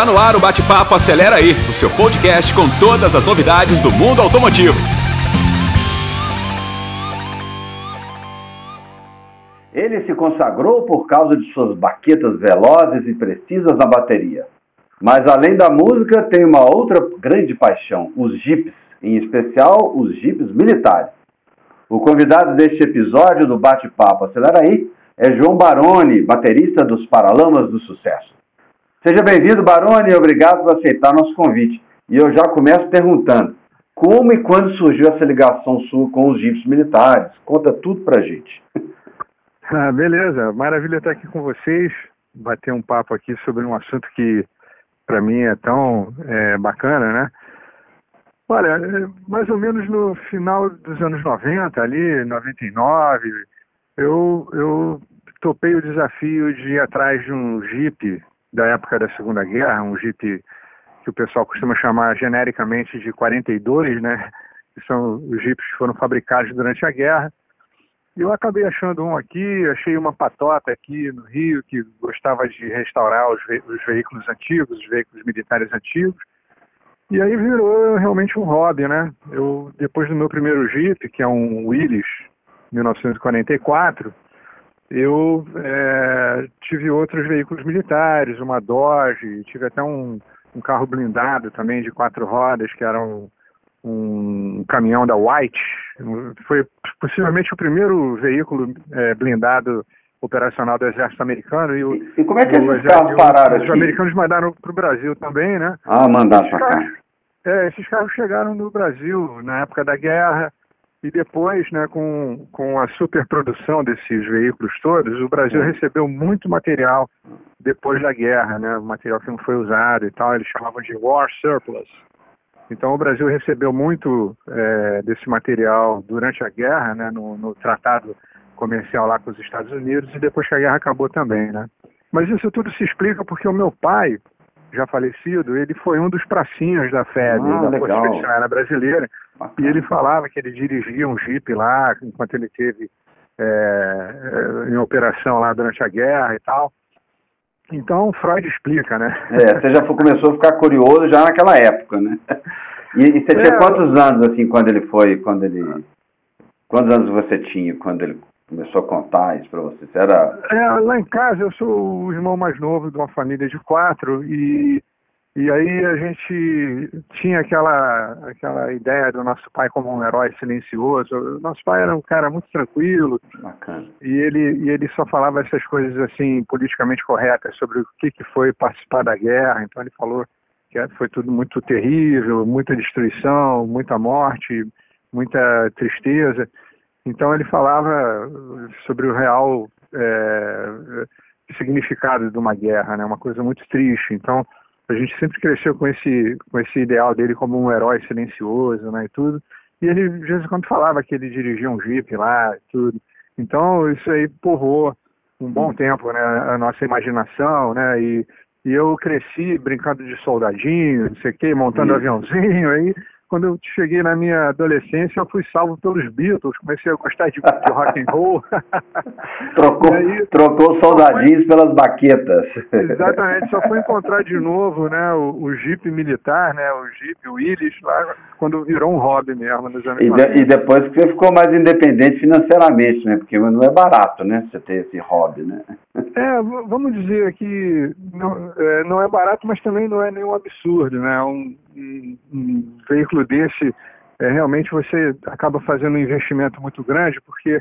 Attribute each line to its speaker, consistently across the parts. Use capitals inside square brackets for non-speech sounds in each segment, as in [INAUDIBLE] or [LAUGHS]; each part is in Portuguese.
Speaker 1: Está no ar o Bate-Papo Acelera aí, o seu podcast com todas as novidades do mundo automotivo.
Speaker 2: Ele se consagrou por causa de suas baquetas velozes e precisas na bateria. Mas além da música, tem uma outra grande paixão, os jipes, em especial os jipes militares. O convidado deste episódio do Bate-Papo Acelera aí é João Baroni, baterista dos Paralamas do Sucesso. Seja bem-vindo, Baroni, e obrigado por aceitar nosso convite. E eu já começo perguntando, como e quando surgiu essa ligação sua com os jipes militares? Conta tudo pra gente. [LAUGHS]
Speaker 3: Ah, beleza, maravilha estar aqui com vocês, bater um papo aqui sobre um assunto que para mim é tão é, bacana, né? Olha, é, mais ou menos no final dos anos 90, ali, 99, eu, eu topei o desafio de ir atrás de um Jeep da época da Segunda Guerra, um Jeep que o pessoal costuma chamar genericamente de 42, né? Que são os Jeeps que foram fabricados durante a guerra. E eu acabei achando um aqui, achei uma patota aqui no Rio que gostava de restaurar os, ve os veículos antigos, os veículos militares antigos. E aí virou realmente um hobby, né? Eu, depois do meu primeiro Jeep, que é um Willys 1944, eu é, tive outros veículos militares, uma Dodge, tive até um, um carro blindado também de quatro rodas, que era um, um caminhão da White. Foi possivelmente o primeiro veículo é, blindado operacional do Exército Americano. E, o,
Speaker 2: e como é que esses carros pararam
Speaker 3: Os americanos mandaram para o Brasil também, né?
Speaker 2: Ah, mandaram para cá.
Speaker 3: É, esses carros chegaram no Brasil na época da guerra e depois, né, com, com a superprodução desses veículos todos, o Brasil é. recebeu muito material depois da guerra, né, material que não foi usado e tal, eles chamavam de war surplus. Então o Brasil recebeu muito é, desse material durante a guerra, né, no, no tratado comercial lá com os Estados Unidos e depois que a guerra acabou também, né. Mas isso tudo se explica porque o meu pai, já falecido, ele foi um dos pracinhas da FEB, ah, da Força Expedicionária Brasileira, Bacana. e ele falava que ele dirigia um jipe lá, enquanto ele teve é, em operação lá durante a guerra e tal. Então, Freud explica, né?
Speaker 2: É, você já começou a ficar curioso já naquela época, né? E, e você tinha é, quantos anos, assim, quando ele foi, quando ele... Quantos anos você tinha quando ele começou a contar isso para você? você era...
Speaker 3: É, lá em casa eu sou o irmão mais novo de uma família de quatro e, e aí a gente tinha aquela, aquela ideia do nosso pai como um herói silencioso. Nosso pai era um cara muito tranquilo.
Speaker 2: Bacana.
Speaker 3: E ele, e ele só falava essas coisas assim politicamente corretas sobre o que, que foi participar da guerra. Então ele falou que foi tudo muito terrível, muita destruição, muita morte, muita tristeza. Então ele falava sobre o real é, significado de uma guerra, né? Uma coisa muito triste. Então a gente sempre cresceu com esse com esse ideal dele como um herói silencioso, né? E tudo. E ele de vez em quando falava que ele dirigia um jeep lá e tudo. Então isso aí povoou um bom tempo, né? A nossa imaginação, né? E, e eu cresci brincando de soldadinho, não sei o quê, montando aviãozinho aí quando eu cheguei na minha adolescência, eu fui salvo pelos Beatles, comecei a gostar de, de rock and roll. [LAUGHS]
Speaker 2: trocou, aí, trocou soldadinhos pelas baquetas.
Speaker 3: Exatamente, só fui [LAUGHS] encontrar de novo né, o, o Jeep militar, né, o Jeep Willys, lá quando virou um hobby mesmo nos anos
Speaker 2: e, de, e depois que você ficou mais independente financeiramente, né? Porque não é barato, né? Você ter esse hobby, né?
Speaker 3: É, vamos dizer que não é, não é barato, mas também não é nenhum absurdo, né? Um, um, veículo desse, é, realmente você acaba fazendo um investimento muito grande, porque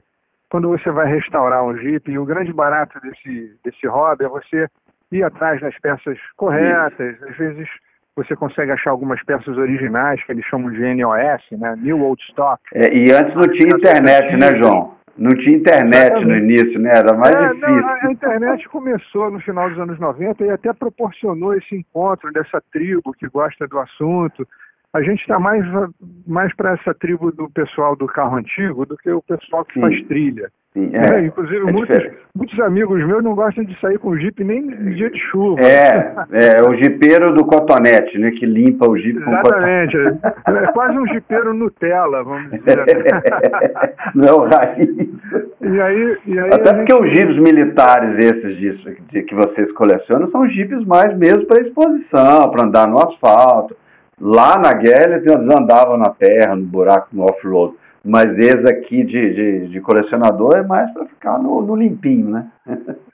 Speaker 3: quando você vai restaurar um Jeep, o grande barato desse, desse hobby é você ir atrás das peças corretas, Isso. às vezes você consegue achar algumas peças originais, que eles chamam de NOS, né? New Old Stock.
Speaker 2: É, e antes não tinha internet, né, João? Não tinha internet no início, né? Era mais é, difícil. Não,
Speaker 3: a internet começou no final dos anos 90 e até proporcionou esse encontro dessa tribo que gosta do assunto. a gente está mais, mais para essa tribo do pessoal do carro antigo do que o pessoal que
Speaker 2: Sim.
Speaker 3: faz trilha.
Speaker 2: Sim,
Speaker 3: É,
Speaker 2: é,
Speaker 3: inclusive,
Speaker 2: é
Speaker 3: muitos, muitos amigos meus não gostam de sair com Jeep nem em dia de chuva.
Speaker 2: É, é o jipeiro do cotonete, né? Que limpa o jipe com cotonete.
Speaker 3: Exatamente. É, é quase um jipeiro Nutella, vamos dizer assim. [LAUGHS]
Speaker 2: Não é o raiz.
Speaker 3: E aí, e aí
Speaker 2: Até porque
Speaker 3: gente-
Speaker 2: os jipes militares esses disso, de- que vocês colecionam são jipes mais mesmo para exposição, para andar no asfalto. Lá na guerra eles andavam na terra, no buraco, no off-road. Mas esse aqui de, de, de colecionador é mais para ficar no, no limpinho, né?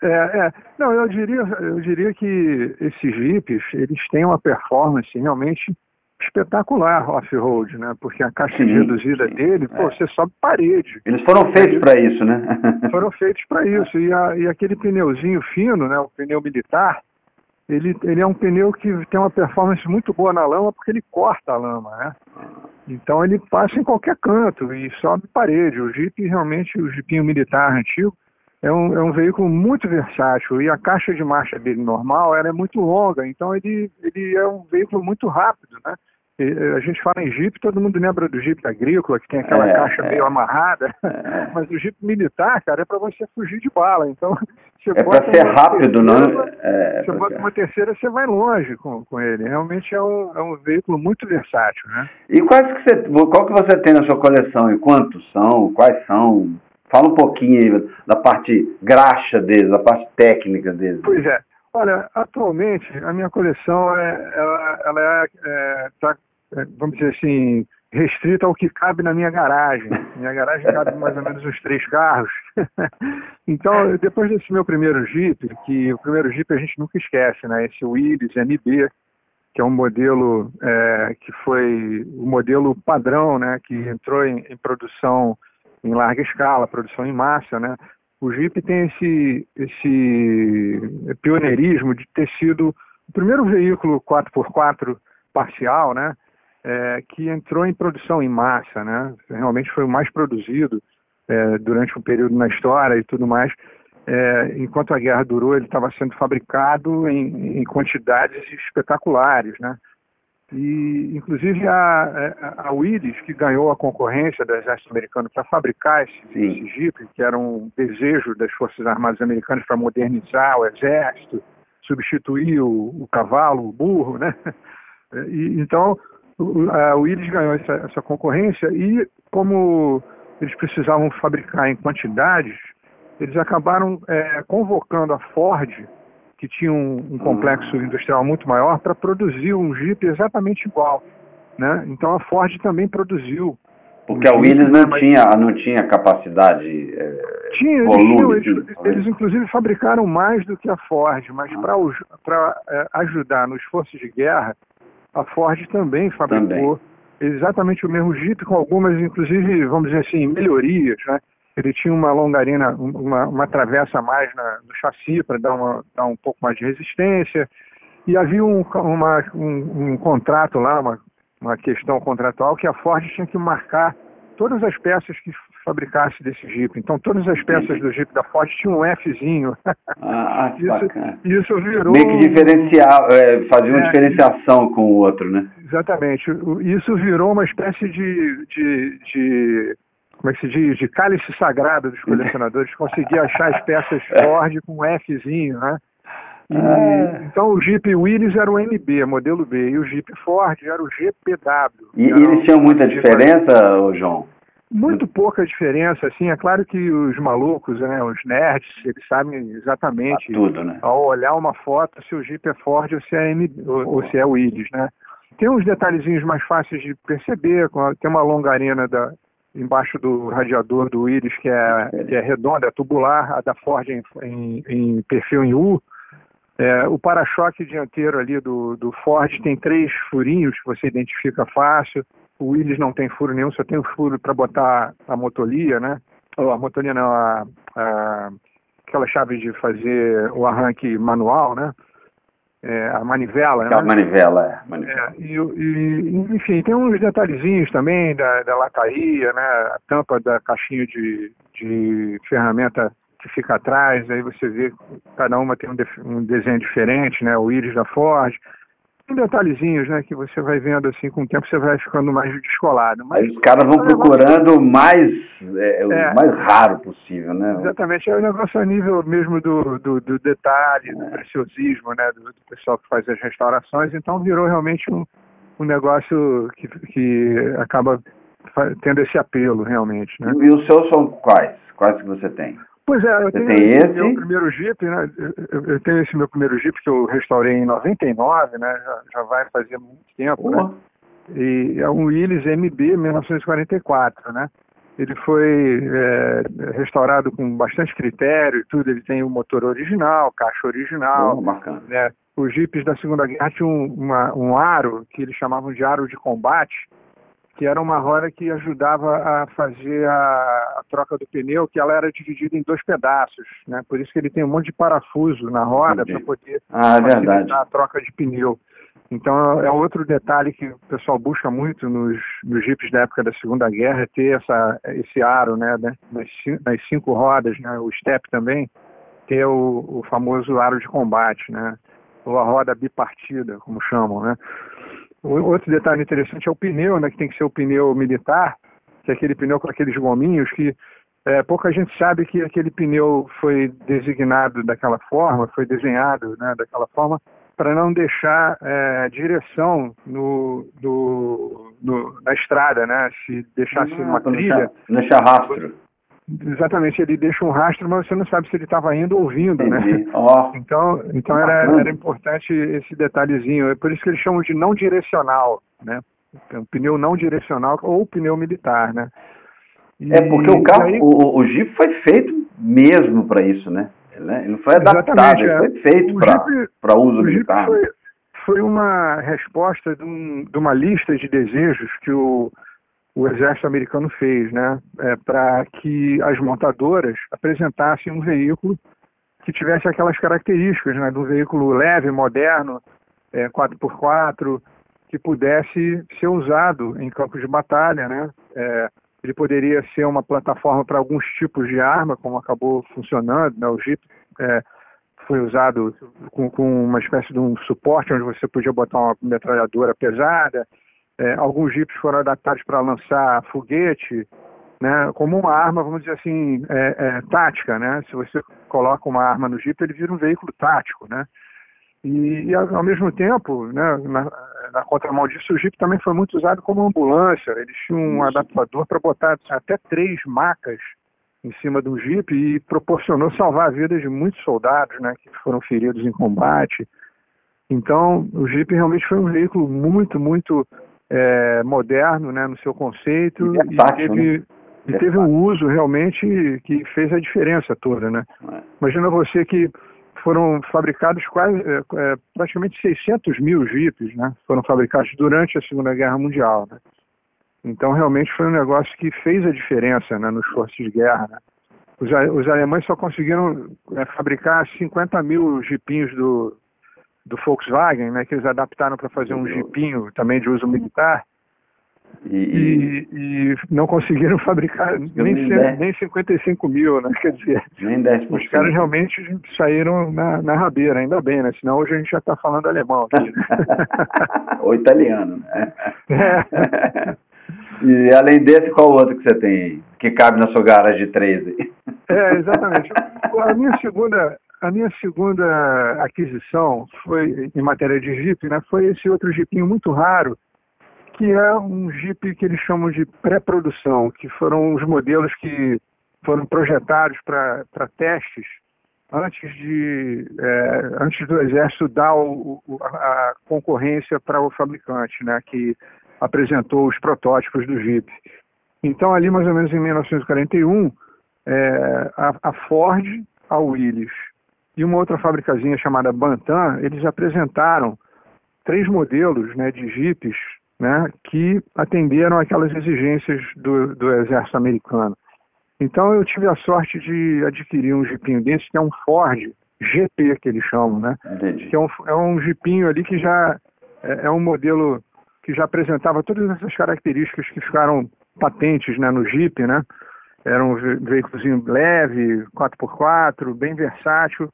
Speaker 3: É, é. Não, eu diria, eu diria que esses Jeeps, eles têm uma performance realmente espetacular off-road, né? Porque a caixa
Speaker 2: Sim,
Speaker 3: reduzida
Speaker 2: sim.
Speaker 3: dele, pô,
Speaker 2: É.
Speaker 3: você sobe parede.
Speaker 2: Eles foram feitos para isso, né?
Speaker 3: Foram feitos para isso. E, a- e aquele pneuzinho fino, né? O pneu militar, ele, ele é um pneu que tem uma performance muito boa na lama porque ele corta a lama, né? Então ele passa em qualquer canto e sobe parede. O Jeep realmente, o Jeepinho militar antigo, é um, é um veículo muito versátil e a caixa de marcha dele normal ela é muito longa, então ele, ele é um veículo muito rápido, né? A gente fala em Jeep, todo mundo lembra do Jeep agrícola, que tem aquela
Speaker 2: É,
Speaker 3: caixa
Speaker 2: é.
Speaker 3: meio amarrada,
Speaker 2: É. [LAUGHS]
Speaker 3: mas o Jeep militar, cara, é para você fugir de bala, então [LAUGHS] você
Speaker 2: É para ser rápido, não?
Speaker 3: terceira,
Speaker 2: É,
Speaker 3: Você
Speaker 2: pra
Speaker 3: bota uma terceira, você vai longe com, com ele. Realmente é um, é um veículo muito versátil, né?
Speaker 2: E quais que você, qual que você tem na sua coleção e quantos são? Quais são? Fala um pouquinho aí da parte graxa deles, da parte técnica deles.
Speaker 3: Pois é. Olha, atualmente a minha coleção é, ela, é, é, tá, é, vamos dizer assim, restrita ao que cabe na minha garagem. Minha garagem cabe [LAUGHS] mais ou menos uns três carros. [LAUGHS] então, depois desse meu primeiro Jeep, que o primeiro Jeep a gente nunca esquece, né? Esse Willys MB, que é um modelo é, que foi o modelo padrão, né? Que entrou em, em produção em larga escala, produção em massa, né? O Jeep tem esse, esse pioneirismo de ter sido o primeiro veículo 4x4 parcial, né? É, que entrou em produção em massa, né? Realmente foi o mais produzido é, durante um período na história e tudo mais. É, enquanto a guerra durou, ele estava sendo fabricado em, em quantidades espetaculares, né? E, inclusive, a, a, Willys, que ganhou a concorrência do exército americano para fabricar esse, esse Jeep, que era um desejo das Forças Armadas Americanas para modernizar o exército, substituir o, o cavalo, o burro, né? [LAUGHS] E, então, o- a Willys ganhou essa, essa concorrência e, como eles precisavam fabricar em quantidades, eles acabaram é, convocando a Ford, que tinha um, um complexo industrial muito maior, para produzir um Jeep exatamente igual. Né? Então a Ford também produziu.
Speaker 2: Porque a Willis não tinha, não tinha capacidade. é,
Speaker 3: Tinha,
Speaker 2: volume,
Speaker 3: tinham,
Speaker 2: sim,
Speaker 3: eles, eles inclusive fabricaram mais do que a Ford, mas
Speaker 2: Ah.
Speaker 3: para ajudar no esforço de guerra, a Ford também fabricou exatamente o mesmo Jeep, com algumas, inclusive, vamos dizer assim, melhorias, né? Ele tinha uma longarina, uma, uma travessa a mais na, no chassi para dar, uma- dar um pouco mais de resistência. E havia um, uma- um- um contrato lá, uma, uma questão contratual, que a Ford tinha que marcar todas as peças que fabricasse desse Jeep. Então, todas as peças do Jeep da Ford tinham um Fzinho.
Speaker 2: Ah, que [LAUGHS]
Speaker 3: Isso,
Speaker 2: bacana.
Speaker 3: isso virou.
Speaker 2: Meio que diferenciar, é, fazer uma
Speaker 3: É,
Speaker 2: diferenciação com o outro, né?
Speaker 3: Exatamente. Isso virou uma espécie de, de, de- como é que se diz? De cálice sagrado dos colecionadores, [LAUGHS] conseguir achar as peças Ford com um Fzinho, né? E,
Speaker 2: É.
Speaker 3: Então o Jeep Willys era o MB, modelo B, e o Jeep Ford era o GPW.
Speaker 2: E, eles tinham muita diferença, ô João?
Speaker 3: Muito pouca diferença, assim. É claro que os malucos, né, os nerds, eles sabem exatamente
Speaker 2: Tudo, né?
Speaker 3: ao olhar uma foto se o Jeep é Ford ou se é, M, ou, ou se é Willys, né? Tem uns detalhezinhos mais fáceis de perceber, tem uma longarina da, embaixo do radiador do Willys que é, que é redonda, é tubular, a da Ford em, em- em perfil em U. É, o para-choque dianteiro ali do, do Ford tem três furinhos que você identifica fácil. O Willys não tem furo nenhum, só tem o furo para botar a motolia, né? Ou a motolia não, a, a- aquela chave de fazer o arranque manual, né? É, a manivela, né?
Speaker 2: manivela, é. manivela.
Speaker 3: É, e, e, enfim, tem uns detalhezinhos também da, da lataria, né? A tampa da caixinha de, de ferramenta que fica atrás, aí você vê cada uma tem um, def- um desenho diferente, né? O íris da Ford. Tem detalhezinhos, né, que você vai vendo assim, com o tempo você vai ficando mais descolado. Mas
Speaker 2: os caras vão procurando o mais, é, o
Speaker 3: É.
Speaker 2: mais raro possível, né?
Speaker 3: Exatamente, é um negócio a nível mesmo do, do, do detalhe, do preciosismo, né, do, do pessoal que faz as restaurações, então virou realmente um, um negócio que, que acaba tendo esse apelo realmente, né.
Speaker 2: E os seus são quais? Quais que você tem?
Speaker 3: Pois é, eu tenho
Speaker 2: tem
Speaker 3: esse meu primeiro Jeep, né? Eu, eu tenho esse meu primeiro Jeep que eu restaurei em 99, né? Já, já vai fazer muito tempo, né? E é um Willys MB 1944, né? Ele foi é, restaurado com bastante critério e tudo. Ele tem o motor original, caixa original, né? Os Jeeps da Segunda Guerra tinham um, um aro que eles chamavam de aro de combate, que era uma roda que ajudava a fazer a, a troca do pneu, que ela era dividida em dois pedaços, né? Por isso que ele tem um monte de parafuso na roda para poder
Speaker 2: Ah, é
Speaker 3: facilitar a troca de pneu. Então é outro detalhe que o pessoal busca muito nos, nos jipes da época da Segunda Guerra, é ter essa, esse aro, né, né, nas, nas cinco rodas, né, o step também, ter o, o famoso aro de combate, né, ou a roda bipartida, como chamam, né. Outro detalhe interessante é o pneu, né, que tem que ser o pneu militar, que é aquele pneu com aqueles gominhos que é, pouca gente sabe que aquele pneu foi designado daquela forma, foi desenhado né, daquela forma, para não deixar é, direção no, no- no- na estrada, né? Se deixasse
Speaker 2: Ah,
Speaker 3: uma trilha,
Speaker 2: deixar- Não deixar rastro.
Speaker 3: Exatamente, ele deixa um rastro, mas você não sabe se ele estava indo ou vindo, né?
Speaker 2: Entendi. [LAUGHS] Ó,
Speaker 3: Então, então era, era importante esse detalhezinho. É por isso que eles chamam de não direcional, né? Um pneu não direcional ou pneu militar, né? E-
Speaker 2: é porque o carro,
Speaker 3: aí-
Speaker 2: o, o Jeep foi feito mesmo para isso, né? Ele ele não foi adaptado, ele
Speaker 3: é.
Speaker 2: foi feito para uso militar.
Speaker 3: foi, foi uma resposta de, um- de uma lista de desejos que o, o exército americano fez, né, para que as montadoras apresentassem um veículo que tivesse aquelas características, né, de um veículo leve, moderno, é, 4x4, que pudesse ser usado em campos de batalha, né, é, ele poderia ser uma plataforma para alguns tipos de arma, como acabou funcionando, né, o Jeep é, foi usado com, com uma espécie de um suporte onde você podia botar uma metralhadora pesada. É, alguns jipes foram adaptados para lançar foguete, né, como uma arma, vamos dizer assim, é, é, tática, né? Se você coloca uma arma no jipe, ele vira um veículo tático, né? E, e, ao mesmo tempo, né, na, na contramão disso, o Jeep também foi muito usado como ambulância. Eles tinham um adaptador para botar até três macas em cima do Jeep e proporcionou salvar a vida de muitos soldados né, que foram feridos em combate. Então, o Jeep realmente foi um veículo muito, muito é, moderno né, no seu conceito
Speaker 2: E versátil,
Speaker 3: e teve, e teve um uso realmente que fez a diferença toda. Né?
Speaker 2: É.
Speaker 3: Imagina você que foram fabricados quase é, é, praticamente 600 mil jipes, né? Foram fabricados durante a Segunda Guerra Mundial, né? Então realmente foi um negócio que fez a diferença, né, nos esforços de guerra. Né? Os, os alemães só conseguiram é, fabricar 50 mil jipinhos do do Volkswagen, né? Que eles adaptaram para fazer um jipinho também de uso militar
Speaker 2: E, e
Speaker 3: e, não conseguiram [LAUGHS] fabricar nem,
Speaker 2: nem
Speaker 3: cem-
Speaker 2: dez.
Speaker 3: nem 55 mil, né? Quer dizer,
Speaker 2: nem 10%.
Speaker 3: os caras realmente saíram na, na rabeira, ainda bem, né? Senão hoje a gente já está falando alemão aqui. né? [LAUGHS]
Speaker 2: Ou italiano, né?
Speaker 3: É. [LAUGHS]
Speaker 2: E além desse, qual outro que você tem aí? Que cabe na sua garagem de 13?
Speaker 3: É, exatamente. A minha segunda, a minha segunda aquisição foi em matéria de Jeep, né? Foi esse outro Jeepinho muito raro, que é um Jeep que eles chamam de pré-produção, que foram os modelos que foram projetados para testes antes de é, antes do exército dar o, o- a concorrência para o fabricante, né? Que apresentou os protótipos do Jeep. Então, ali mais ou menos em 1941, é, a, a Ford, a Willys e uma outra fabricazinha chamada Bantam, eles apresentaram três modelos né, de Jeeps né, que atenderam aquelas exigências do, do exército americano. Então eu tive a sorte de adquirir um Jeepinho desse, que é um Ford GP, que eles chamam, né?
Speaker 2: Entendi.
Speaker 3: que é um, é um jipinho ali que já é, é um modelo que já apresentava todas essas características que ficaram patentes né, no Jeep, né? Era um ve- veículozinho leve, 4x4, bem versátil.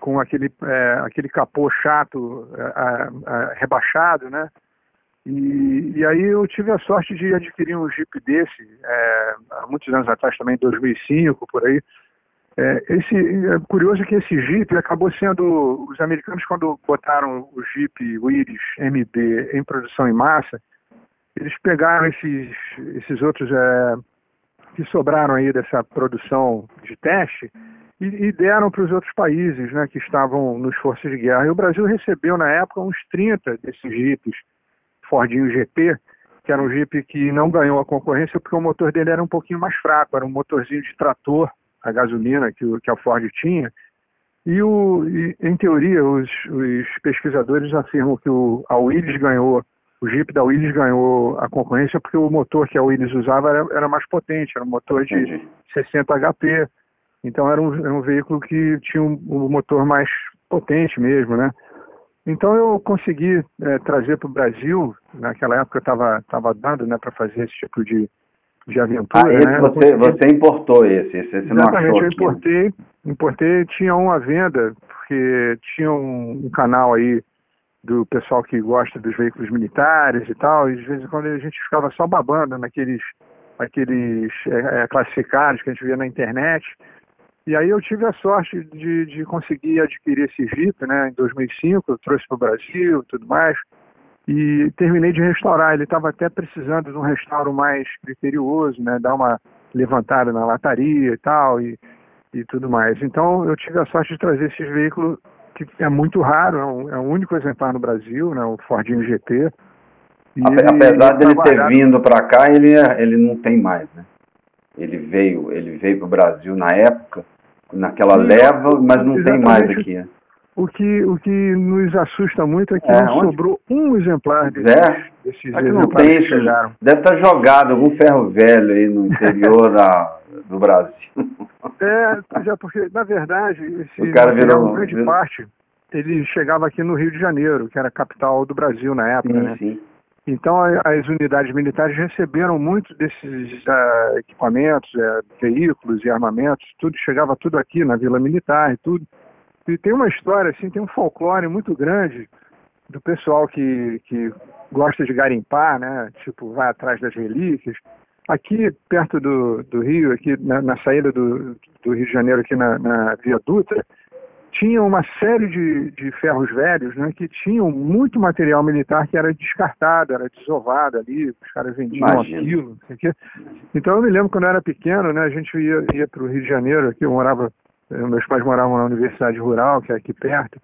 Speaker 3: Com aquele, é, aquele capô chato, é, rebaixado, né? E, e, aí eu tive a sorte de adquirir um Jeep desse, é, há muitos anos atrás também, 2005, por aí. É, esse, é curioso que esse Jeep acabou sendo, os americanos quando botaram o Jeep Willys MB em produção em massa, eles pegaram esses, esses outros é, que sobraram aí dessa produção de teste e, e deram para os outros países né, que estavam nos forças de guerra. E o Brasil recebeu na época uns 30 desses Jeeps Fordinho GT, que era um Jeep que não ganhou a concorrência porque o motor dele era um pouquinho mais fraco, era um motorzinho de trator a gasolina que, que a Ford tinha. E, o, e em teoria, os, os, pesquisadores afirmam que o, a Willys ganhou, o Jeep da Willys ganhou a concorrência porque o motor que a Willys usava era, era mais potente, era um motor de uhum. 60 HP. Então era um, era um veículo que tinha um, um motor mais potente mesmo, né? Então eu consegui é, trazer para o Brasil, naquela época eu estava tava dando né, para fazer esse tipo de, de aventura.
Speaker 2: Ah, esse
Speaker 3: né?
Speaker 2: você, você importou esse, esse, esse não
Speaker 3: Exatamente,
Speaker 2: achou
Speaker 3: eu importei, importei, tinha uma venda, porque tinha um, um, canal aí do pessoal que gosta dos veículos militares e tal, e de vez em quando a gente ficava só babando naqueles aqueles é, é classificados que a gente via na internet, e aí eu tive a sorte de, de conseguir adquirir esse Jeep, né, em 2005, eu trouxe para o Brasil e tudo mais, e terminei de restaurar. Ele estava até precisando de um restauro mais criterioso, né, dar uma levantada na lataria e tal, e, e tudo mais. Então eu tive a sorte de trazer esse veículo que é muito raro, é, um, é o único exemplar no Brasil, né, o Fordinho GT.
Speaker 2: E Apesar dele ter vindo para cá, ele, é, ele não tem mais, né? Ele veio, ele veio para o Brasil na época, naquela leva, mas não tem mais aqui. Né?
Speaker 3: O que, o que nos assusta muito é que é, não onde? sobrou um exemplar desses,
Speaker 2: é,
Speaker 3: desses
Speaker 2: exemplares não tem que chegaram. Deve estar tá jogado algum ferro velho aí no interior [LAUGHS] da, do Brasil.
Speaker 3: É, já porque, na verdade, esse
Speaker 2: o cara virou,
Speaker 3: grande virou... parte, ele chegava aqui no Rio de Janeiro, que era a capital do Brasil na época, sim, né? Sim. Então, as unidades militares receberam muito desses uh, equipamentos, uh, veículos e armamentos, tudo chegava tudo aqui na Vila Militar e tudo. E tem uma história, assim, tem um folclore muito grande do pessoal que, que gosta de garimpar, né? Tipo, vai atrás das relíquias. Aqui, perto do, do Rio, aqui na, na saída do, do Rio de Janeiro, aqui na, na Via Dutra, tinha uma série de, de ferros velhos né, que tinham muito material militar que era descartado, era desovado ali, os caras vendiam Imagina. aquilo. Então eu me lembro quando eu era pequeno, né, a gente ia, ia para o Rio de Janeiro, aqui eu morava, eh, meus pais moravam na Universidade Rural, que é aqui perto,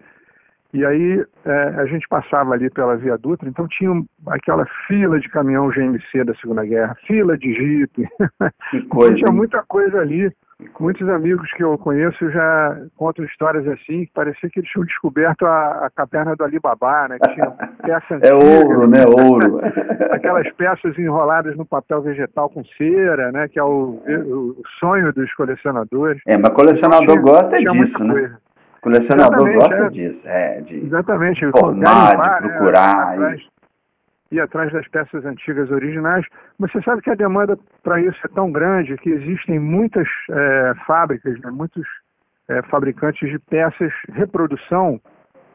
Speaker 3: e aí é, a gente passava ali pela Via Dutra, então tinha aquela fila de caminhão GMC da Segunda Guerra, fila de Jeep, [LAUGHS] então, tinha muita coisa ali Muitos amigos que eu conheço já contam histórias assim, que parecia que eles tinham descoberto a, a caverna do Alibaba, né? Que tinha [LAUGHS] peça
Speaker 2: É ouro, né? Ouro. [LAUGHS]
Speaker 3: Aquelas peças enroladas no papel vegetal com cera, né? Que é o, o sonho dos colecionadores.
Speaker 2: É, mas colecionador tinha, gosta tinha disso, né? Coisa. Colecionador Exatamente, gosta é. disso, é, de
Speaker 3: Exatamente.
Speaker 2: formar, de né, procurar.
Speaker 3: Né? Ir atrás das peças antigas originais. Você sabe que a demanda para isso é tão grande que existem muitas é, fábricas, né, muitos é, fabricantes de peças reprodução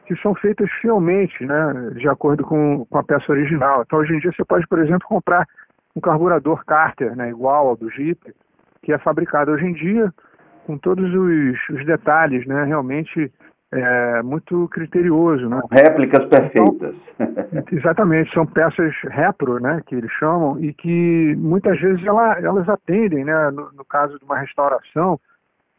Speaker 3: que são feitas fielmente, né, de acordo com, com a peça original. Então, hoje em dia, você pode, por exemplo, comprar um carburador Carter, né, igual ao do Jeep, que é fabricado hoje em dia com todos os, os detalhes, né, realmente é, muito criterioso. Né?
Speaker 2: Réplicas perfeitas.
Speaker 3: Então, exatamente, são peças repro, né, que eles chamam, e que muitas vezes ela, elas atendem, né, no, no, caso de uma restauração,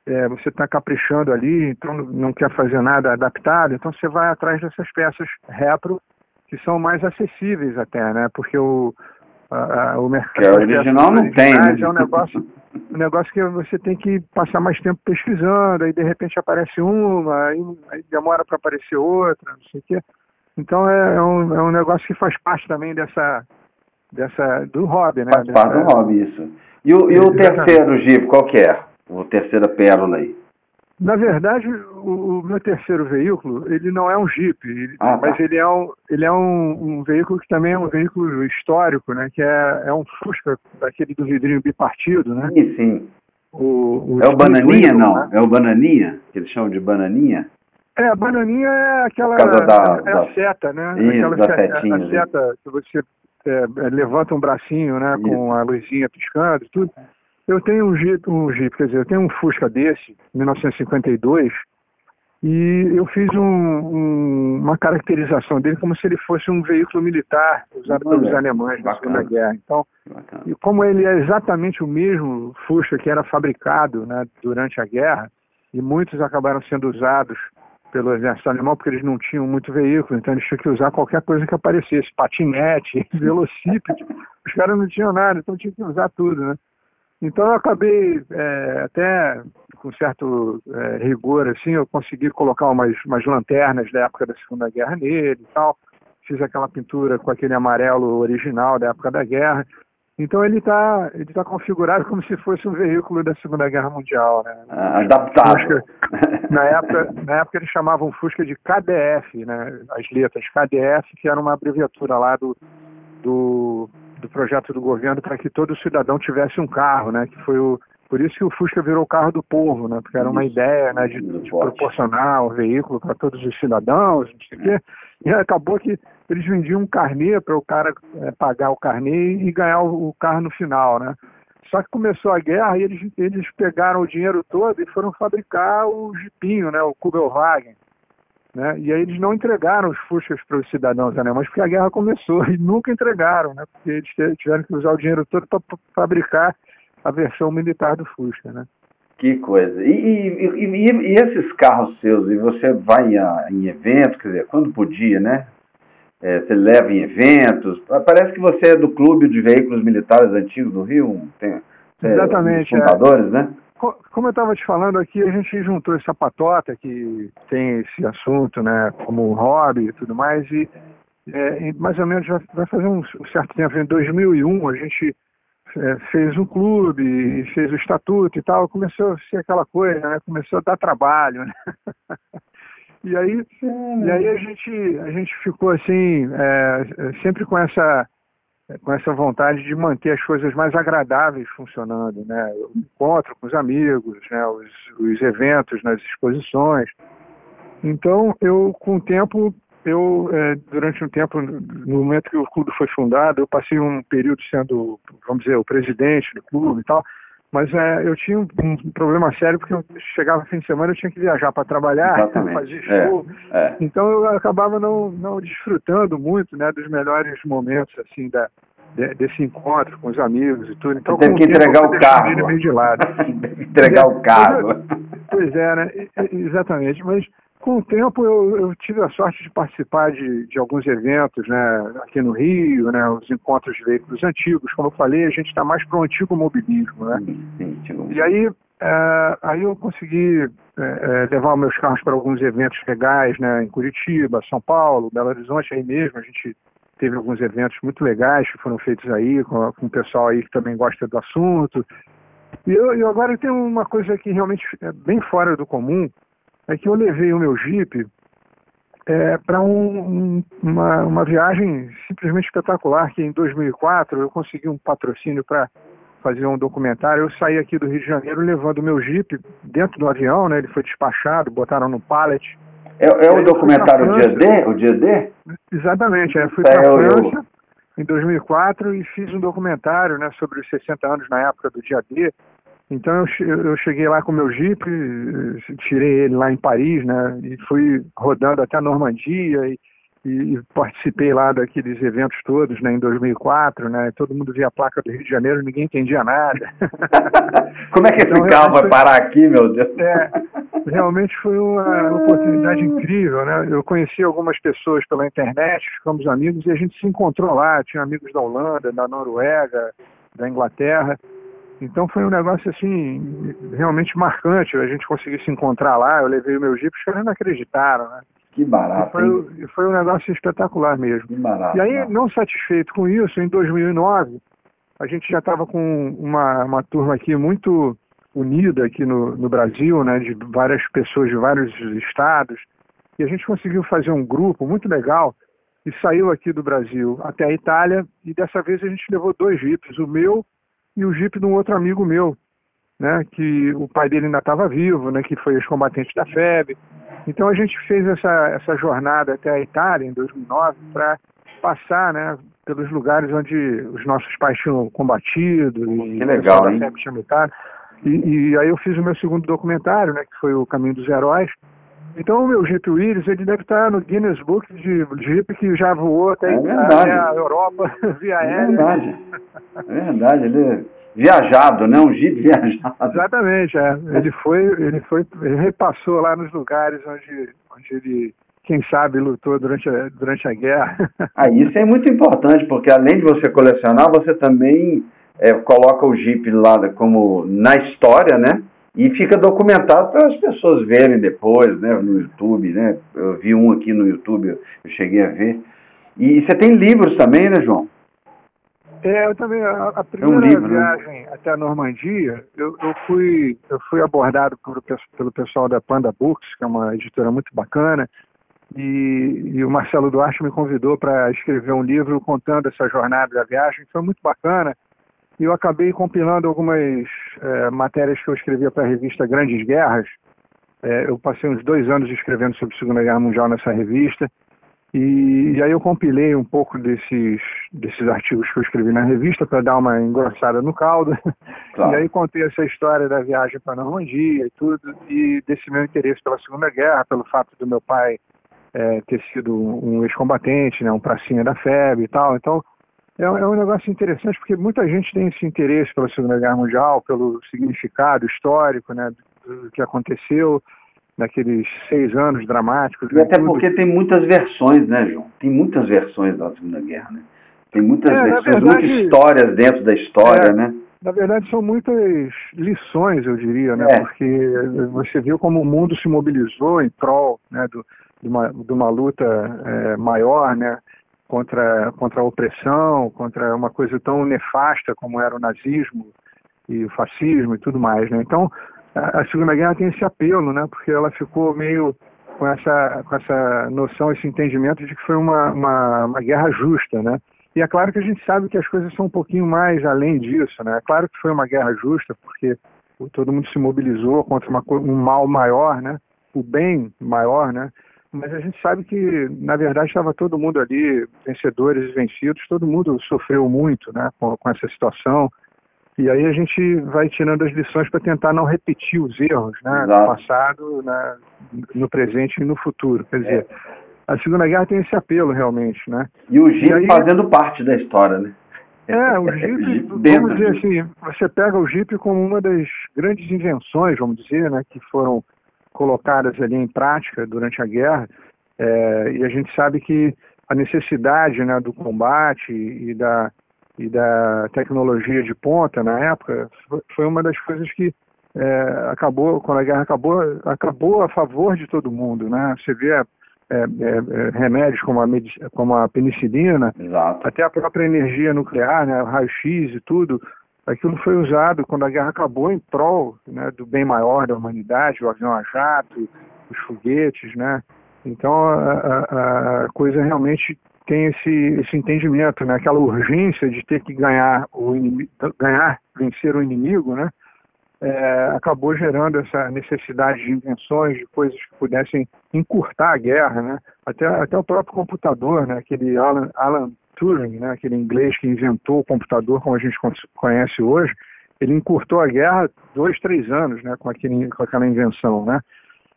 Speaker 3: é, você está caprichando ali, então não quer fazer nada adaptado, então você vai atrás dessas peças repro, que são mais acessíveis até, né, porque o, a, a, o mercado...
Speaker 2: Que original não tem, né?
Speaker 3: É um negócio um negócio que você tem que passar mais tempo pesquisando, aí de repente aparece uma, aí, aí demora para aparecer outra, não sei o quê. Então é, é, um, é um negócio que faz parte também dessa, dessa do hobby, né?
Speaker 2: Faz
Speaker 3: dessa,
Speaker 2: parte do hobby, isso. E o, e o terceiro, Givo, qual que é? O terceira pérola aí?
Speaker 3: Na verdade, o, o, meu terceiro veículo, ele não é um Jeep, ele, ah, tá. mas ele é, um, ele é um, um, veículo que também é um veículo histórico, né? Que é, é um Fusca, daquele do vidrinho bipartido, né?
Speaker 2: Sim, sim.
Speaker 3: O, o
Speaker 2: é o Bananinha, não? Né? É o Bananinha? Que eles chamam de Bananinha?
Speaker 3: É, a bananinha é aquela.
Speaker 2: da,
Speaker 3: é a seta, né?
Speaker 2: Isso,
Speaker 3: aquela
Speaker 2: da
Speaker 3: seta,
Speaker 2: setinha,
Speaker 3: a seta que você é, levanta um bracinho, né? Com a luzinha piscando e tudo. Eu tenho um Jeep, um Jeep, quer dizer, eu tenho um Fusca desse, 1952, e eu fiz um, um, uma caracterização dele como se ele fosse um veículo militar usado
Speaker 2: Olha,
Speaker 3: pelos alemães na. Segunda Guerra. Então,
Speaker 2: Bacana.
Speaker 3: e como ele é exatamente o mesmo Fusca que era fabricado né, durante a guerra, e muitos acabaram sendo usados pelo exército alemão porque eles não tinham muito veículo, então eles tinham que usar qualquer coisa que aparecesse, patinete, [LAUGHS] velocípede, os caras não tinham nada, então tinham que usar tudo, né? Então eu acabei é, até com certo é, rigor assim, eu consegui colocar umas, umas lanternas da época da Segunda Guerra nele e tal. Fiz aquela pintura com aquele amarelo original da época da guerra. Então ele está ele tá configurado como se fosse um veículo da Segunda Guerra Mundial, né?
Speaker 2: Ah, Adaptado.
Speaker 3: Fusca, na época, na época eles chamavam Fusca de KDF, né? As letras KDF, que era uma abreviatura lá do, do, do projeto do governo para que todo cidadão tivesse um carro, né? Que foi o por isso que o Fusca virou o carro do povo, né? Porque era uma
Speaker 2: Isso.
Speaker 3: ideia, né, de, de proporcionar um veículo para todos os cidadãos, não sei o quê. E acabou que eles vendiam um carnê para o cara eh, pagar o carnê e ganhar o, o carro no final, né? Só que começou a guerra e eles, eles pegaram o dinheiro todo e foram fabricar o jipinho, né, o Kubelwagen. Né? E aí eles não entregaram os Fuscas para os cidadãos alemães porque a guerra começou [LAUGHS] e nunca entregaram, né? Porque eles tiveram que usar o dinheiro todo para fabricar a versão militar do Fusca, né?
Speaker 2: Que coisa. E, e, e, e- esses carros seus, e você vai a- em eventos, quer dizer, quando podia, né? É, você leva em eventos. Pa- Parece que você é do Clube de Veículos Militares Antigos do Rio. Tem, você é
Speaker 3: Exatamente,
Speaker 2: dos fundadores, né?
Speaker 3: Co- Como eu estava te falando aqui, a gente juntou essa patota que tem esse assunto, né, como hobby e tudo mais, e é, mais ou menos vai fazer um certo tempo, em 2001, a gente é, fez um clube, fez o estatuto e tal, começou a ser aquela coisa, né, começou a dar trabalho, né? [LAUGHS] E aí, e aí a gente, a gente ficou assim, é, sempre com essa com essa vontade de manter as coisas mais agradáveis funcionando, né? O encontro com os amigos, né? Os, os eventos nas exposições. Então, eu, com o tempo, eu, é, durante um tempo, no momento que o clube foi fundado, eu passei um período sendo, vamos dizer, o presidente do clube e tal, mas é, eu tinha um, um problema sério porque eu chegava fim de semana eu tinha que viajar para trabalhar,
Speaker 2: Exatamente.
Speaker 3: fazer show,
Speaker 2: É, é.
Speaker 3: então eu acabava não, não desfrutando muito, né, dos melhores momentos assim da de- desse encontro com os amigos e tudo. Então
Speaker 2: teve que
Speaker 3: tempo,
Speaker 2: entregar
Speaker 3: eu
Speaker 2: o carro.
Speaker 3: meio de lado. [LAUGHS]
Speaker 2: Entregar o carro.
Speaker 3: Pois é, né? Exatamente. Mas com o tempo eu, eu tive a sorte de participar de, de alguns eventos, né? Aqui no Rio, né? Os encontros de veículos antigos. Como eu falei, a gente está mais para o antigo mobilismo, né? E aí, é, aí eu consegui é, é, levar meus carros para alguns eventos legais, né, em Curitiba, São Paulo, Belo Horizonte, aí mesmo a gente teve alguns eventos muito legais que foram feitos aí com, com o pessoal aí que também gosta do assunto. E eu, eu agora tenho uma coisa que realmente é bem fora do comum, é que eu levei o meu Jeep é, para um, um- uma, uma viagem simplesmente espetacular, que em 2004 eu consegui um patrocínio para fazer um documentário. Eu saí aqui do Rio de Janeiro levando o meu Jeep dentro do avião, né? Ele foi despachado, botaram no pallet.
Speaker 2: É, é o documentário O Dia D? O Dia D?
Speaker 3: Exatamente, é, fui
Speaker 2: É,
Speaker 3: para a
Speaker 2: eu- eu-
Speaker 3: França em 2004 e fiz um documentário, né, sobre os 60 anos na época do dia D. Então eu, che- eu cheguei lá com o meu Jeep, eh, tirei ele lá em Paris, né, e fui rodando até a Normandia e, e- participei lá daqueles eventos todos, né, em 2004, né, todo mundo via a placa do Rio de Janeiro, ninguém entendia nada. [LAUGHS]
Speaker 2: Como é que esse
Speaker 3: Então,
Speaker 2: carro vai parar aqui, meu Deus?
Speaker 3: É, realmente foi uma oportunidade incrível, né? Eu conheci algumas pessoas pela internet, ficamos amigos e a gente se encontrou lá. Tinha amigos da Holanda, da Noruega, da Inglaterra. Então foi um negócio assim realmente marcante. A gente conseguiu se encontrar lá. Eu levei o meu Jeep, os caras não acreditaram, né?
Speaker 2: Que barato,
Speaker 3: foi, e foi um negócio espetacular mesmo.
Speaker 2: Que barato.
Speaker 3: E aí,
Speaker 2: né?
Speaker 3: não satisfeito com isso, em 2009, a gente já estava com uma, uma turma aqui muito unida aqui no, no Brasil, né, de várias pessoas de vários estados, e a gente conseguiu fazer um grupo muito legal e saiu aqui do Brasil até a Itália, e dessa vez a gente levou dois jipes, o meu e o jipe de um outro amigo meu, né, que o pai dele ainda estava vivo, né, que foi ex-combatente da FEB, Então a gente fez essa, essa jornada até a Itália em 2009 para passar, né, pelos lugares onde os nossos pais tinham combatido
Speaker 2: e que legal, hein?
Speaker 3: E, e, aí eu fiz o meu segundo documentário, né, que foi o Caminho dos Heróis. Então o meu Jeep Willis, ele deve estar no Guinness Book de Jeep que já voou até,
Speaker 2: é
Speaker 3: até a Europa [LAUGHS] via
Speaker 2: aérea. É verdade. É verdade, ele é viajado, né? Um Jeep viajado.
Speaker 3: Exatamente, é. Ele foi, ele foi, ele repassou lá nos lugares onde, onde ele quem sabe lutou durante a, durante a guerra. [LAUGHS]
Speaker 2: Ah, isso é muito importante, porque além de você colecionar, você também é, coloca o Jeep lá como na história, né? E fica documentado para as pessoas verem depois, né? No YouTube, né? Eu vi um aqui no YouTube, eu cheguei a ver. E você tem livros também, né, João?
Speaker 3: É, eu também. A, a primeira é um livro, né? viagem né? até a Normandia, eu, eu, fui, eu fui abordado por, pelo pessoal da Panda Books, que é uma editora muito bacana, e, e o Marcelo Duarte me convidou para escrever um livro contando essa jornada da viagem, foi muito bacana. E eu acabei compilando algumas é, matérias que eu escrevia para a revista Grandes Guerras. É, eu passei uns dois anos escrevendo sobre a Segunda Guerra Mundial nessa revista. E, e, aí eu compilei um pouco desses, desses artigos que eu escrevi na revista para dar uma engrossada no caldo. [LAUGHS] Claro. E aí contei essa história da viagem para a Normandia e tudo, e desse meu interesse pela Segunda Guerra, pelo fato do meu pai é, ter sido um ex-combatente, né, um pracinha da FEB e tal. Então, é, é, um negócio interessante porque muita gente tem esse interesse pela Segunda Guerra Mundial, pelo significado histórico, né, do que aconteceu naqueles seis anos dramáticos.
Speaker 2: E até tudo. porque tem muitas versões, né, João? Tem muitas versões da Segunda Guerra, né? Tem muitas é, versões, verdade, muitas histórias dentro da história, é, né?
Speaker 3: Na verdade, são muitas lições, eu diria, né? É. Porque você viu como o mundo se mobilizou em prol né, do, de uma, de uma luta é, maior, né, contra, contra a opressão, contra uma coisa tão nefasta como era o nazismo e o fascismo e tudo mais, né. Então, a, a Segunda Guerra tem esse apelo, né, porque ela ficou meio com essa, com essa noção, esse entendimento de que foi uma, uma, uma guerra justa, né. E é claro que a gente sabe que as coisas são um pouquinho mais além disso, né. É claro que foi uma guerra justa, porque todo mundo se mobilizou contra uma, um mal maior, né, o bem maior, né, mas a gente sabe que, na verdade, estava todo mundo ali, vencedores e vencidos, todo mundo sofreu muito né, com, com essa situação. E aí a gente vai tirando as lições para tentar não repetir os erros né, no passado, né, no presente e no futuro. Quer dizer, é. a Segunda Guerra tem esse apelo realmente. Né?
Speaker 2: E o Jeep aí, fazendo parte da história, né?
Speaker 3: É, [LAUGHS] o Jeep, vamos dizer assim, você pega o Jeep como uma das grandes invenções, vamos dizer, né, que foram colocadas ali em prática durante a guerra, é, e a gente sabe que a necessidade né, do combate e da, e da tecnologia de ponta na época foi uma das coisas que é, acabou, quando a guerra acabou, acabou a favor de todo mundo. Né? Você vê é, é, é remédios como a, como a penicilina,
Speaker 2: Exato.
Speaker 3: até a própria energia nuclear, né, o raio-x e tudo, aquilo foi usado quando a guerra acabou em prol né, do bem maior da humanidade, o avião a jato, os foguetes, né? Então a, a, a coisa realmente tem esse, esse entendimento, né? Aquela urgência de ter que ganhar o inimigo, ganhar, vencer o inimigo, né? É, acabou gerando essa necessidade de invenções, de coisas que pudessem encurtar a guerra, né? Até, até o próprio computador, né? Aquele Alan, Alan Turing, né, aquele inglês que inventou o computador como a gente conhece hoje, ele encurtou a guerra dois, três anos, né, com, aquele, com aquela invenção, né.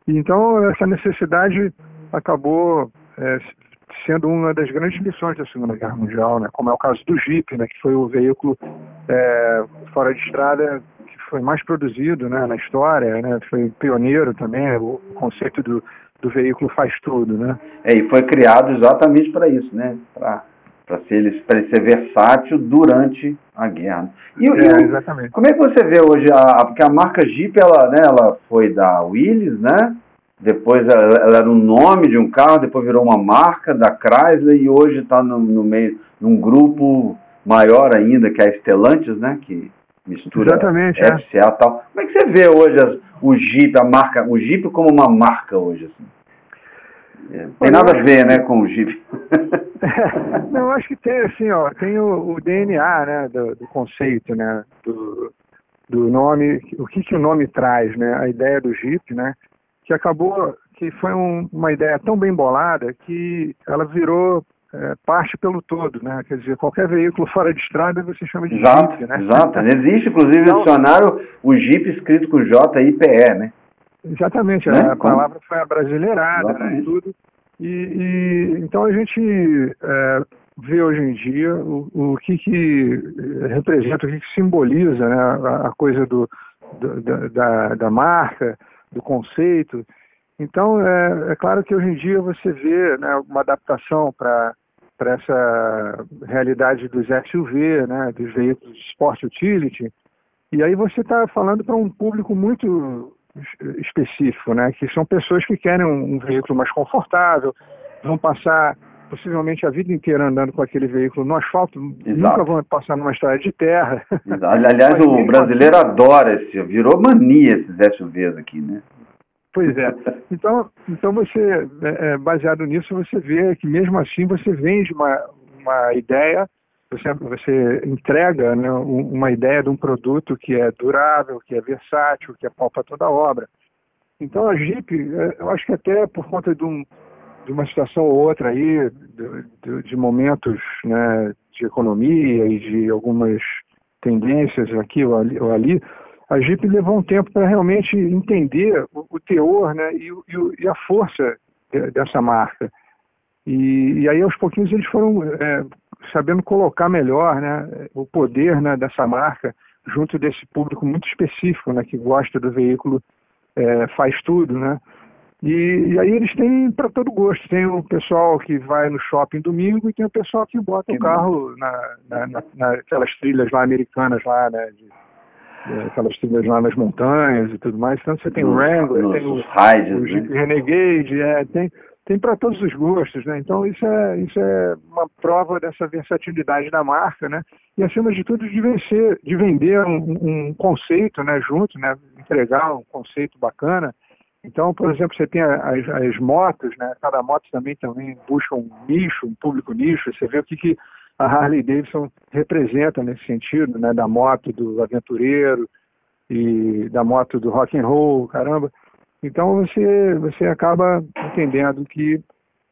Speaker 3: Então essa necessidade acabou é, sendo uma das grandes lições da Segunda Guerra Mundial, né, como é o caso do Jeep, né, que foi o veículo é, fora de estrada que foi mais produzido, né, na história, né, foi pioneiro também, o conceito do, do veículo faz tudo, né.
Speaker 2: É, e foi criado exatamente para isso, né, para para ser, ele, ser versátil durante a guerra.
Speaker 3: E, é, exatamente.
Speaker 2: Como é que você vê hoje, a, porque a marca Jeep, ela, né, ela foi da Willys, né? Depois ela, ela, era o nome de um carro, depois virou uma marca da Chrysler e hoje está no, no, meio, num grupo maior ainda, que é a Stellantis, né? Que mistura
Speaker 3: Exatamente,
Speaker 2: FCA e é. tal. Como é que você vê hoje as, o Jeep, a marca, o Jeep como uma marca hoje? Assim? É, tem nada a ver, né, com o Jeep. [LAUGHS]
Speaker 3: Não, acho que tem, assim, ó, tem o, o DNA, né, do, do, conceito, né, do, do nome, o que, que o nome traz, né, a ideia do Jeep, né, que acabou, que foi um, uma ideia tão bem bolada que ela virou é, parte pelo todo, né? Quer dizer, qualquer veículo fora de estrada você chama de
Speaker 2: exato,
Speaker 3: Jeep, né?
Speaker 2: Exato. Existe, inclusive, então, no dicionário o Jeep escrito com J-I-P-E, né?
Speaker 3: Exatamente, né? a palavra foi abrasileirada, né? Tudo. E, e, então a gente é, vê hoje em dia o, o que, que representa, o que, que simboliza né? a, a coisa do, do da, da marca, do conceito. Então, é, é, claro que hoje em dia você vê né, uma adaptação para para essa realidade dos SUV, né, dos veículos de Sport Utility, e aí você está falando para um público muito específico, né, que são pessoas que querem um, um, veículo mais confortável, vão passar possivelmente a vida inteira andando com aquele veículo no asfalto, Exato. nunca vão passar numa estrada de terra. [LAUGHS]
Speaker 2: Aliás, o brasileiro adora esse, virou mania esses SUVs aqui, né?
Speaker 3: Pois é. [LAUGHS] Então, então você, é, é, baseado nisso, você vê que mesmo assim você vende uma, uma ideia, você, você entrega né, uma ideia de um produto que é durável, que é versátil, que é para toda a obra. Então a Jeep, é, eu acho que até por conta de, um, de uma situação ou outra aí, de, de momentos né, de economia e de algumas tendências aqui ou ali, ou ali a Jeep levou um tempo para realmente entender o, o teor né, e, e, e, a força de, dessa marca. E, e, aí, aos pouquinhos, eles foram é, sabendo colocar melhor né, o poder né, dessa marca junto desse público muito específico, né, que gosta do veículo, é, faz tudo, né? E, e, aí eles têm para todo gosto. Tem o pessoal que vai no shopping domingo e tem o pessoal que bota o carro na, na, na, naquelas trilhas lá americanas lá, né? De, aquelas trilhas lá nas montanhas e tudo mais. Então você tem o Wrangler, tem o, Jeep né? Renegade, é, tem, tem para todos os gostos, né? Então isso é, isso é uma prova dessa versatilidade da marca, né? E acima de tudo de, vencer, de vender um, um conceito, né? Junto, né? Entregar um conceito bacana. Então, por exemplo, você tem as, as motos, né? Cada moto também também busca um nicho, um público nicho. Você vê o que, que a Harley Davidson representa nesse sentido, né, da moto do aventureiro e da moto do rock and roll, caramba. Então você você acaba entendendo que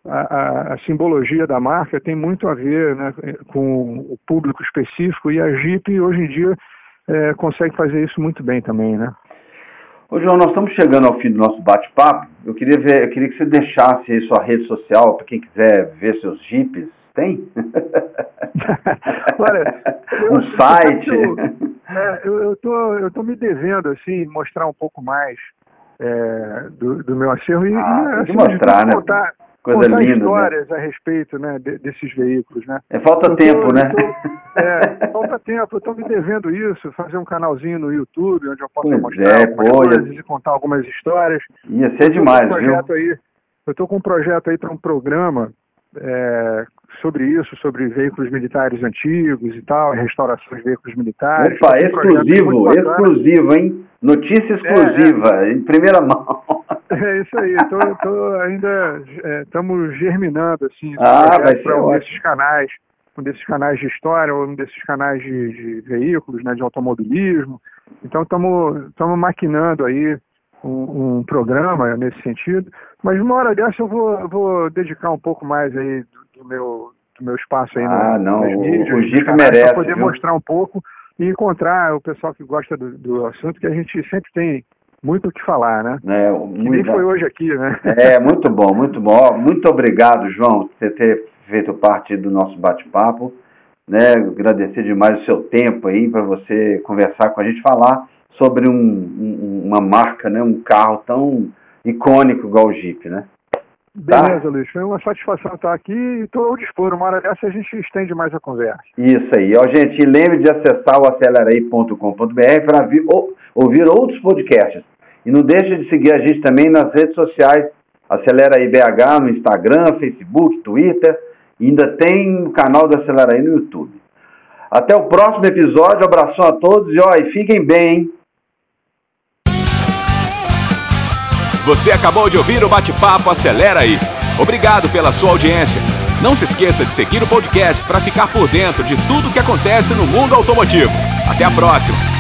Speaker 3: a, a, a simbologia da marca tem muito a ver né, com o público específico e a Jeep hoje em dia é, consegue fazer isso muito bem também, né?
Speaker 2: Ô João, nós estamos chegando ao fim do nosso bate-papo. Eu queria ver, eu queria que você deixasse aí sua rede social para quem quiser ver seus Jeeps, tem? [LAUGHS]
Speaker 3: Olha,
Speaker 2: um eu, site?
Speaker 3: Eu, [LAUGHS] é, eu, eu, tô, eu tô me devendo, assim, mostrar um pouco mais é, do, do, meu acervo e,
Speaker 2: ah, e assim, mostrar, né?
Speaker 3: contar, Coisa contar linda, né? histórias né? a respeito né, de, desses veículos, né?
Speaker 2: É falta
Speaker 3: eu
Speaker 2: tempo,
Speaker 3: tô,
Speaker 2: né?
Speaker 3: Tô, é, [LAUGHS] falta tempo. Eu estou me devendo isso, fazer um canalzinho no YouTube onde eu possa
Speaker 2: pois
Speaker 3: mostrar
Speaker 2: é,
Speaker 3: coisas e contar algumas histórias.
Speaker 2: Ia ser demais,
Speaker 3: um
Speaker 2: viu?
Speaker 3: Aí, eu estou com um projeto aí para um programa é, sobre isso, sobre veículos militares antigos e tal, restauração de veículos militares.
Speaker 2: Opa, exclusivo, exclusivo, hein? Notícia é, exclusiva, é, em primeira mão. [LAUGHS]
Speaker 3: É isso aí, tô, tô ainda estamos é, germinando assim
Speaker 2: ah, ser
Speaker 3: um desses canais, um desses canais de história, ou um desses canais de, de veículos, né, de automobilismo. Então estamos maquinando aí um, um, programa nesse sentido, mas uma hora dessa eu vou, eu vou dedicar um pouco mais aí do, meu, do meu espaço aí
Speaker 2: ah,
Speaker 3: no,
Speaker 2: não,
Speaker 3: mídias,
Speaker 2: o Gico merece,
Speaker 3: para poder viu? mostrar um pouco e encontrar o pessoal que gosta do, do assunto, que a gente sempre tem muito o que falar, né?
Speaker 2: É,
Speaker 3: muito, que nem foi hoje aqui, né?
Speaker 2: É, muito bom, muito bom. Muito obrigado, João, por ter feito parte do nosso bate-papo. Né? Agradecer demais o seu tempo aí para você conversar com a gente, falar sobre um, um, uma marca, né, um carro tão icônico igual o Jeep, né?
Speaker 3: Beleza, tá? Luiz. Foi uma satisfação estar aqui e estou ao dispor. Uma hora dessa a gente estende mais a conversa.
Speaker 2: Isso aí. Ó, gente, lembre de acessar o aceleraí.com.br para ouvir outros podcasts. E não deixe de seguir a gente também nas redes sociais. Acelera BH no Instagram, Facebook, Twitter. E ainda tem o canal do Acelera no YouTube. Até o próximo episódio. Abração a todos e, ó, e fiquem bem, hein?
Speaker 1: Você acabou de ouvir o bate-papo Acelera aí. Obrigado pela sua audiência. Não se esqueça de seguir o podcast para ficar por dentro de tudo que acontece no mundo automotivo. Até a próxima!